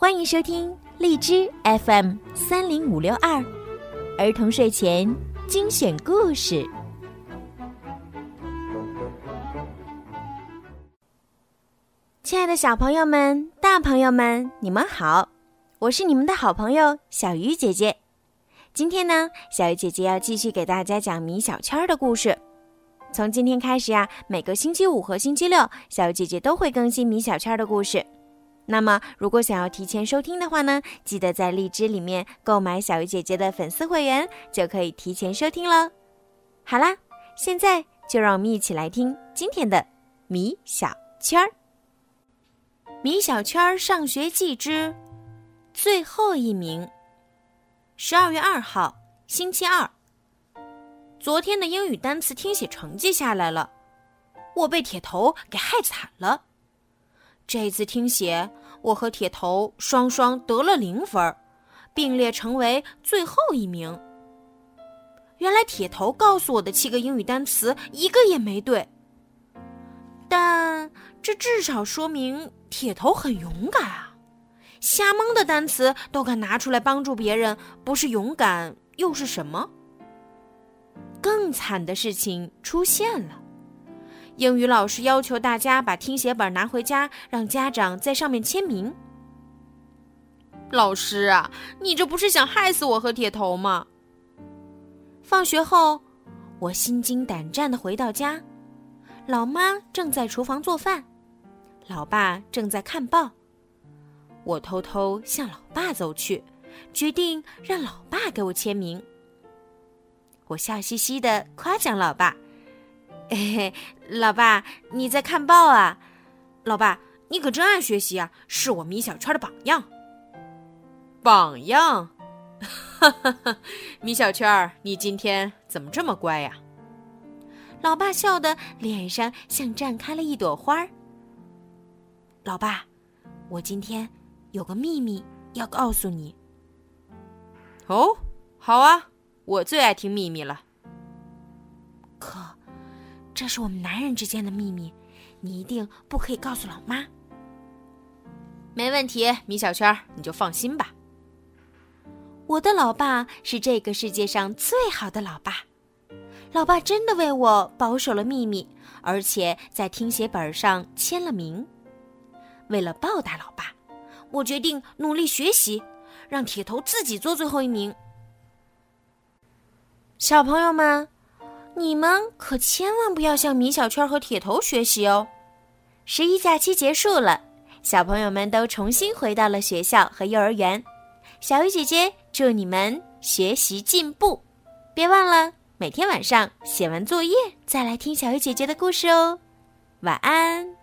欢迎收听荔枝 FM 三零五六二儿童睡前精选故事。亲爱的小朋友们、大朋友们，你们好！我是你们的好朋友小鱼姐姐。今天呢，小鱼姐姐要继续给大家讲米小圈的故事。从今天开始呀，每个星期五和星期六，小鱼姐姐都会更新米小圈的故事。那么，如果想要提前收听的话呢，记得在荔枝里面购买小鱼姐姐的粉丝会员，就可以提前收听了。好啦，现在就让我们一起来听今天的米小圈儿。米小圈儿上学记之最后一名。十二月二号，星期二。昨天的英语单词听写成绩下来了，我被铁头给害惨了。这次听写，我和铁头双双得了零分，并列成为最后一名。原来铁头告诉我的七个英语单词一个也没对，但这至少说明铁头很勇敢啊！瞎蒙的单词都敢拿出来帮助别人，不是勇敢又是什么？更惨的事情出现了，英语老师要求大家把听写本拿回家，让家长在上面签名。老师啊，你这不是想害死我和铁头吗？放学后，我心惊胆战的回到家，老妈正在厨房做饭，老爸正在看报。我偷偷向老爸走去，决定让老爸给我签名。我笑嘻嘻的夸奖老爸：“ 嘿嘿，老爸，你在看报啊？老爸，你可真爱学习啊，是我米小圈的榜样。”榜样，哈哈哈！米小圈，你今天怎么这么乖呀？老爸笑得脸上像绽开了一朵花儿。老爸，我今天有个秘密要告诉你。哦，好啊。我最爱听秘密了，可这是我们男人之间的秘密，你一定不可以告诉老妈。没问题，米小圈，你就放心吧。我的老爸是这个世界上最好的老爸，老爸真的为我保守了秘密，而且在听写本上签了名。为了报答老爸，我决定努力学习，让铁头自己做最后一名。小朋友们，你们可千万不要向米小圈和铁头学习哦！十一假期结束了，小朋友们都重新回到了学校和幼儿园。小鱼姐姐祝你们学习进步，别忘了每天晚上写完作业再来听小鱼姐姐的故事哦。晚安。